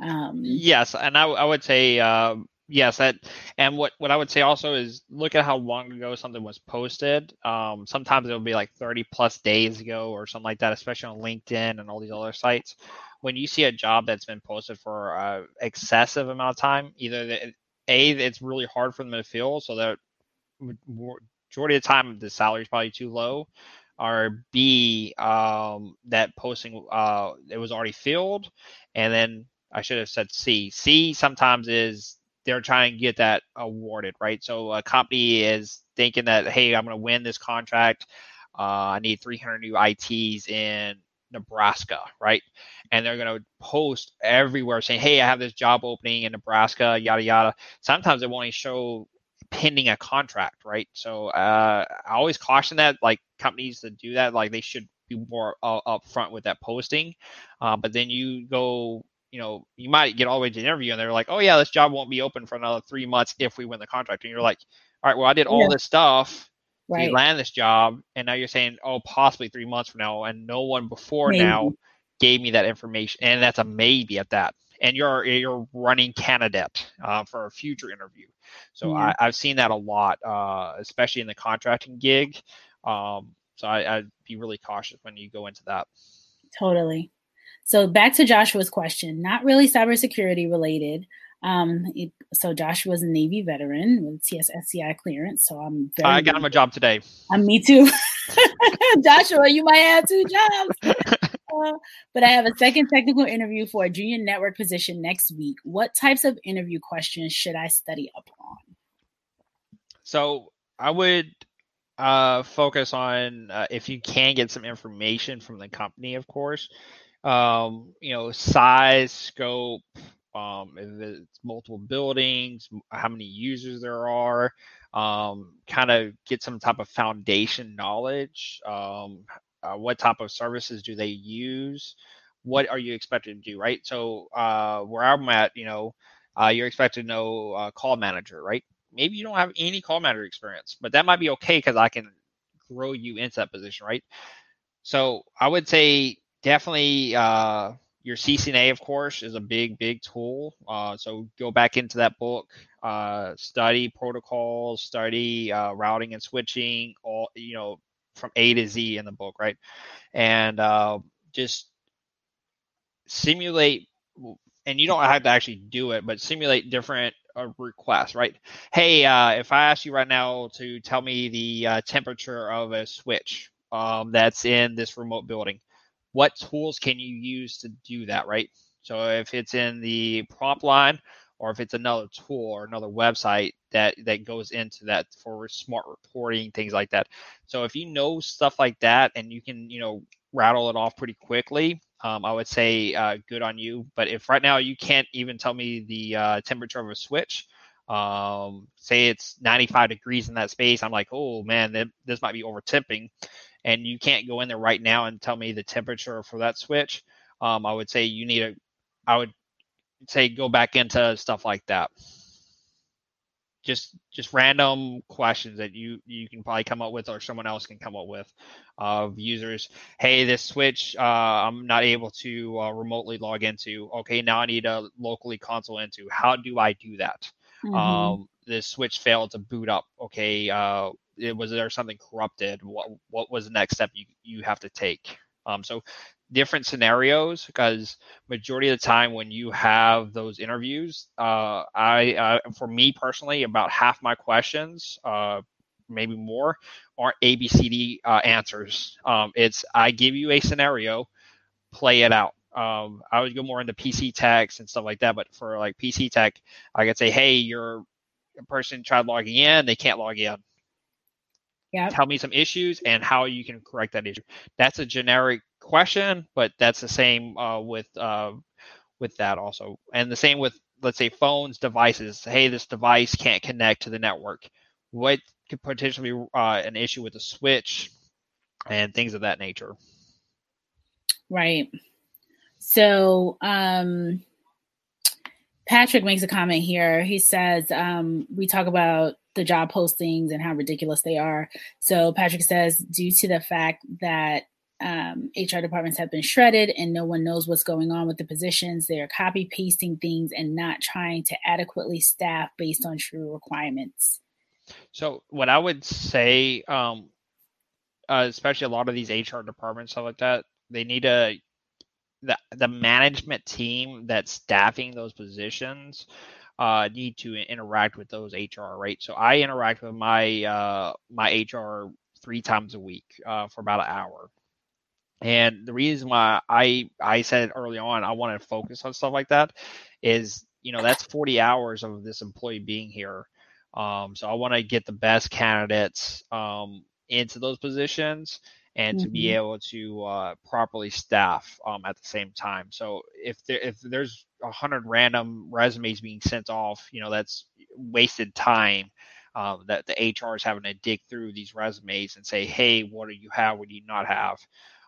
Um, yes, and I, I would say uh, yes. That and what what I would say also is look at how long ago something was posted. Um, sometimes it'll be like thirty plus days ago or something like that, especially on LinkedIn and all these other sites when you see a job that's been posted for uh, excessive amount of time, either the, a it's really hard for them to fill, so that majority of the time the salary is probably too low, or b um, that posting uh, it was already filled, and then I should have said c. C sometimes is they're trying to get that awarded, right? So a company is thinking that hey, I'm going to win this contract. Uh, I need 300 new ITs in Nebraska, right? And they're going to post everywhere saying, "Hey, I have this job opening in Nebraska, yada yada." Sometimes they won't even show pending a contract, right? So uh, I always caution that, like companies that do that, like they should be more uh, upfront with that posting. Uh, but then you go, you know, you might get all the way to the interview, and they're like, "Oh yeah, this job won't be open for another three months if we win the contract," and you're like, "All right, well, I did all yeah. this stuff." right. you land this job, and now you're saying, oh, possibly three months from now, and no one before maybe. now gave me that information, and that's a maybe at that. And you're you're running candidate uh, for a future interview. So yeah. I, have seen that a lot, uh, especially in the contracting gig. Um, so I, I'd be really cautious when you go into that. Totally. So back to Joshua's question, not really cybersecurity related, um, it, so Joshua's a Navy veteran with TSSCI clearance. So I'm very. I got him a job today. Um, me too. Joshua, you might have two jobs. Uh, but I have a second technical interview for a junior network position next week. What types of interview questions should I study up on? So I would uh, focus on uh, if you can get some information from the company, of course. Um, you know, size, scope, um, if it's multiple buildings, how many users there are, um, kind of get some type of foundation knowledge. Um, uh, what type of services do they use? What are you expected to do, right? So uh, where I'm at, you know, uh, you're expected to know uh, call manager, right? Maybe you don't have any call manager experience, but that might be okay because I can grow you into that position, right? So I would say definitely uh, your CCNA, of course, is a big, big tool. Uh, so go back into that book, uh, study protocols, study uh, routing and switching, all you know, from A to Z in the book, right? And uh, just simulate, and you don't have to actually do it, but simulate different uh, requests, right? Hey, uh, if I ask you right now to tell me the temperature of a switch um, that's in this remote building what tools can you use to do that, right? So if it's in the prompt line or if it's another tool or another website that that goes into that for smart reporting things like that. So if you know stuff like that and you can you know rattle it off pretty quickly, um, I would say uh, good on you. But if right now you can't even tell me the uh, temperature of a switch, um, say it's 95 degrees in that space, I'm like, oh man, this might be over tipping and you can't go in there right now and tell me the temperature for that switch, um, I would say you need a, I would say go back into stuff like that. Just just random questions that you you can probably come up with or someone else can come up with of users. Hey, this switch uh, I'm not able to uh, remotely log into. Okay, now I need to locally console into. How do I do that? Mm-hmm. Um, this switch failed to boot up. Okay, uh, was there something corrupted? What what was the next step you you have to take? Um, so different scenarios because majority of the time when you have those interviews, uh, I uh, for me personally, about half my questions, uh, maybe more, are ABCD uh, answers. Um, it's I give you a scenario, play it out. Um, I would go more into PC techs and stuff like that, but for like PC tech, I could say, hey, your person tried logging in, they can't log in. Yeah. Tell me some issues and how you can correct that issue. That's a generic question, but that's the same uh, with uh, with that also, and the same with let's say phones, devices. Hey, this device can't connect to the network. What could potentially be uh, an issue with the switch and things of that nature? Right. So, um, Patrick makes a comment here. He says, um, we talk about the job postings and how ridiculous they are. So Patrick says, due to the fact that um, HR departments have been shredded and no one knows what's going on with the positions, they are copy pasting things and not trying to adequately staff based on true requirements. So what I would say, um, uh, especially a lot of these HR departments, stuff like that, they need to the the management team that's staffing those positions uh, need to interact with those HR, right? So I interact with my uh, my HR three times a week uh, for about an hour. And the reason why I I said early on I want to focus on stuff like that is you know that's 40 hours of this employee being here. Um, so I want to get the best candidates um, into those positions and mm-hmm. to be mm-hmm. able to uh, properly staff um, at the same time. So if there if there's a hundred random resumes being sent off, you know that's wasted time. Um, that the HR is having to dig through these resumes and say, hey, what do you have? What do you not have?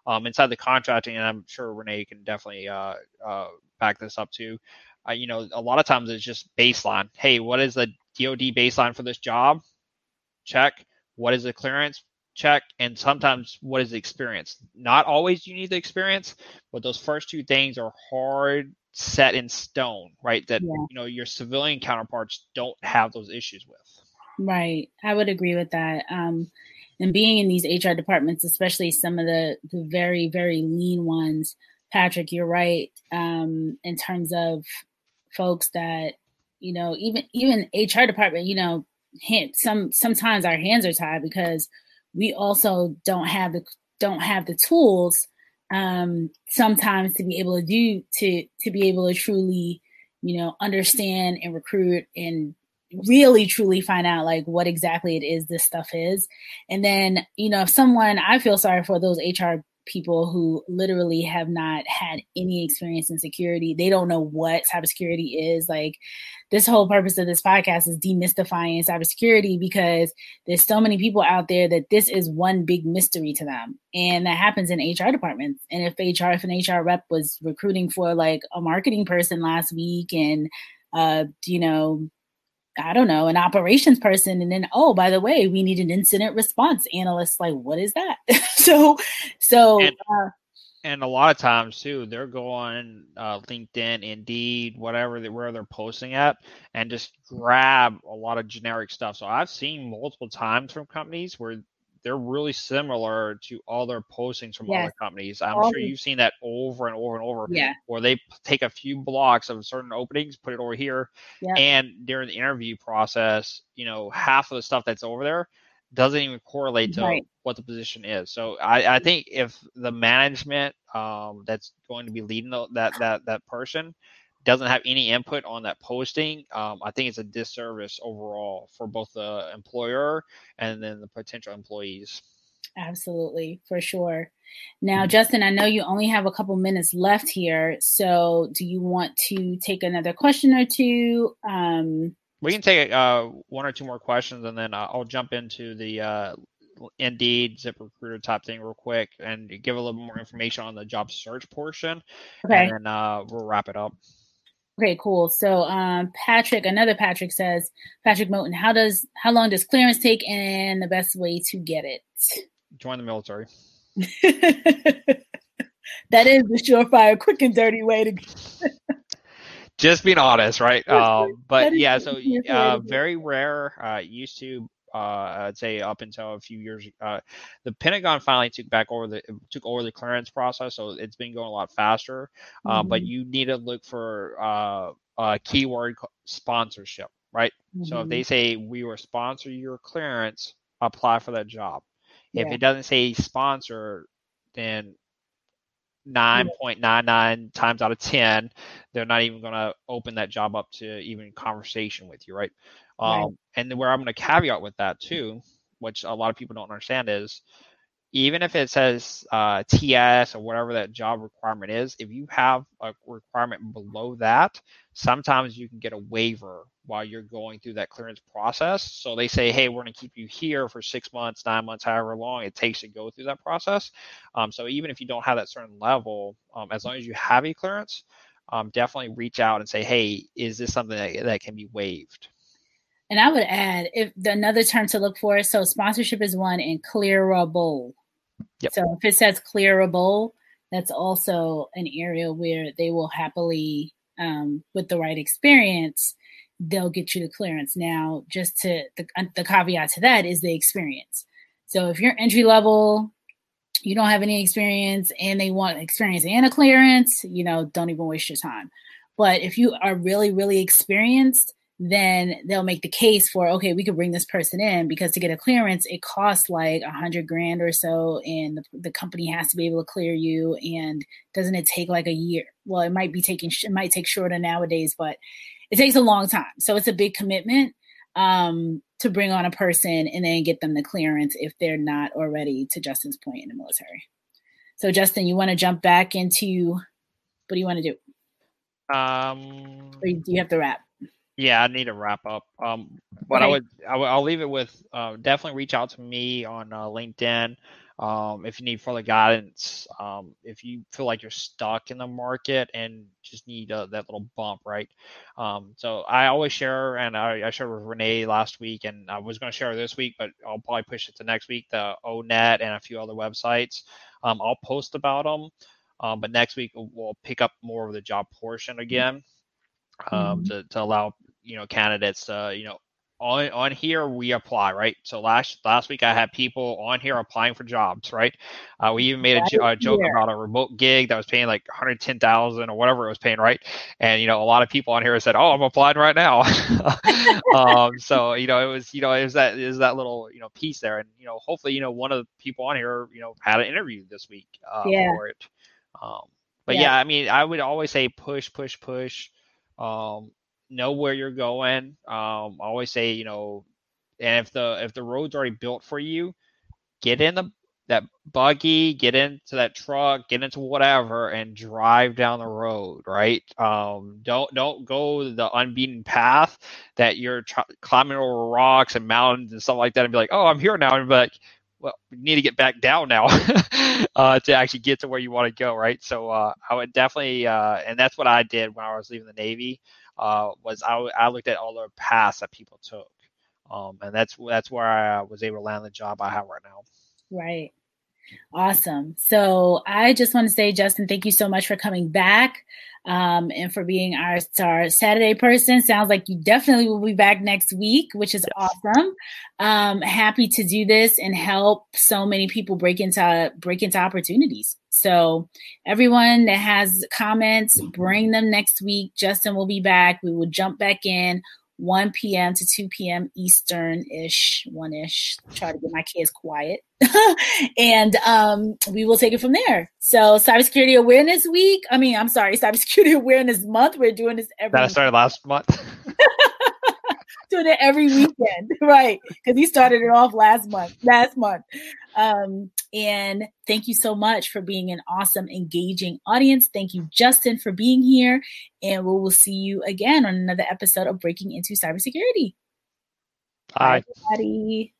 Um, inside the contracting, and I'm sure Renee can definitely uh, uh, back this up too. Uh, you know, a lot of times it's just baseline. Hey, what is the DoD baseline for this job? Check. What is the clearance? Check and sometimes what is the experience? Not always you need the experience but those first two things are hard set in stone right that yeah. you know your civilian counterparts don't have those issues with. Right. I would agree with that. Um and being in these hr departments especially some of the the very very lean ones patrick you're right um in terms of folks that you know even even hr department you know hint some sometimes our hands are tied because we also don't have the don't have the tools um, sometimes to be able to do to to be able to truly you know understand and recruit and really truly find out like what exactly it is this stuff is. And then you know if someone i feel sorry for those hr people who literally have not had any experience in security. They don't know what cybersecurity is. Like this whole purpose of this podcast is demystifying cybersecurity because there's so many people out there that this is one big mystery to them. And that happens in HR departments. And if HR, if an HR rep was recruiting for like a marketing person last week and uh, you know, I don't know, an operations person. And then, oh, by the way, we need an incident response analyst. Like, what is that? so, so, and, uh, and, a lot of times too, they're going uh, LinkedIn, Indeed, whatever, they, where they're posting at, and just grab a lot of generic stuff. So I've seen multiple times from companies where they're really similar to other postings from yes. other companies. I'm All sure you've seen that over and over and over. Yeah. Where they take a few blocks of certain openings, put it over here, yeah. and during the interview process, you know, half of the stuff that's over there doesn't even correlate to right. what the position is. So I, I think if the management um, that's going to be leading the, that that that person doesn't have any input on that posting, um, I think it's a disservice overall for both the employer and then the potential employees. Absolutely, for sure. Now, mm-hmm. Justin, I know you only have a couple minutes left here. So, do you want to take another question or two? Um, we can take uh, one or two more questions, and then uh, I'll jump into the uh, Indeed, ZipRecruiter type thing real quick, and give a little more information on the job search portion. Okay. And then uh, we'll wrap it up. Okay, cool. So um, Patrick, another Patrick says, Patrick Moten, how does how long does clearance take and the best way to get it? Join the military. that is the surefire, quick and dirty way to just being honest, right? Um, but yeah, so uh, very rare. Uh, used to uh, I'd say up until a few years. Uh, the Pentagon finally took back over the took over the clearance process, so it's been going a lot faster. Uh, mm-hmm. But you need to look for uh, a keyword sponsorship, right? Mm-hmm. So if they mm-hmm. say we will sponsor your clearance, apply for that job. Yeah. If it doesn't say sponsor, then 9.99 times out of 10 they're not even going to open that job up to even conversation with you right, right. Um, and where i'm going to caveat with that too which a lot of people don't understand is even if it says uh, TS or whatever that job requirement is, if you have a requirement below that, sometimes you can get a waiver while you're going through that clearance process. So they say, hey, we're going to keep you here for six months, nine months, however long it takes to go through that process. Um, so even if you don't have that certain level, um, as long as you have a clearance, um, definitely reach out and say, hey, is this something that, that can be waived? And I would add if the, another term to look for. So sponsorship is one and clearable. Yep. So if it says clearable, that's also an area where they will happily, um, with the right experience, they'll get you the clearance. Now, just to the, the caveat to that is the experience. So if you're entry level, you don't have any experience, and they want experience and a clearance, you know, don't even waste your time. But if you are really, really experienced, then they'll make the case for okay we could bring this person in because to get a clearance it costs like a hundred grand or so and the, the company has to be able to clear you. And doesn't it take like a year? Well it might be taking it might take shorter nowadays but it takes a long time. So it's a big commitment um, to bring on a person and then get them the clearance if they're not already to justin's point in the military. So justin you want to jump back into what do you want to do? Um or do you have to wrap yeah, I need to wrap up. Um, but okay. I would, I would, I'll leave it with uh, definitely reach out to me on uh, LinkedIn. Um, if you need further guidance, um, if you feel like you're stuck in the market and just need uh, that little bump, right? Um, so I always share, and I, I shared with Renee last week, and I was going to share this week, but I'll probably push it to next week. The ONET and a few other websites. Um, I'll post about them, um, but next week we'll pick up more of the job portion again. Um, mm-hmm. to, to allow you know candidates uh, you know on on here we apply right? So last last week i had people on here applying for jobs right? Uh, we even made a, a, joke about a remote gig that was paying like 110000 or whatever it was paying right? And you know a lot of people on here said oh i'm applying right now. Um, so you know it was you know it was that is that little you know piece there. And you know hopefully you know one of the people on here you know had an interview this week uh, yeah. for it. Um, but yeah. yeah i mean i would always say push push push. Um, know where you're going. Um, always say, you know, and if the if the road's already built for you, get in the that buggy, get into that truck, get into whatever, and drive down the road. Right? Um, don't don't go the unbeaten path that you're tr- climbing over rocks and mountains and stuff like that, and be like, oh, I'm here now, and be like, well, we need to get back down now uh, to actually get to where you want to go, right? So uh, I would definitely, uh, and that's what I did when I was leaving the Navy uh, was I, I looked at all the paths that people took, um, and that's that's where I was able to land the job I have right now. Right. Awesome. So I just want to say, Justin, thank you so much for coming back um, and for being our, our Saturday person. Sounds like you definitely will be back next week, which is awesome. Um, happy to do this and help so many people break into break into opportunities. So everyone that has comments, bring them next week. Justin will be back. We will jump back in 1 p.m. to 2 p.m. Eastern ish, one ish. Try to get my kids quiet. and um, we will take it from there. So, Cybersecurity Awareness Week. I mean, I'm sorry, Cybersecurity Awareness Month. We're doing this every. That started last month. doing it every weekend, right? Because he started it off last month. Last month. Um, and thank you so much for being an awesome, engaging audience. Thank you, Justin, for being here. And we will see you again on another episode of Breaking into Cybersecurity. Bye, Bye everybody.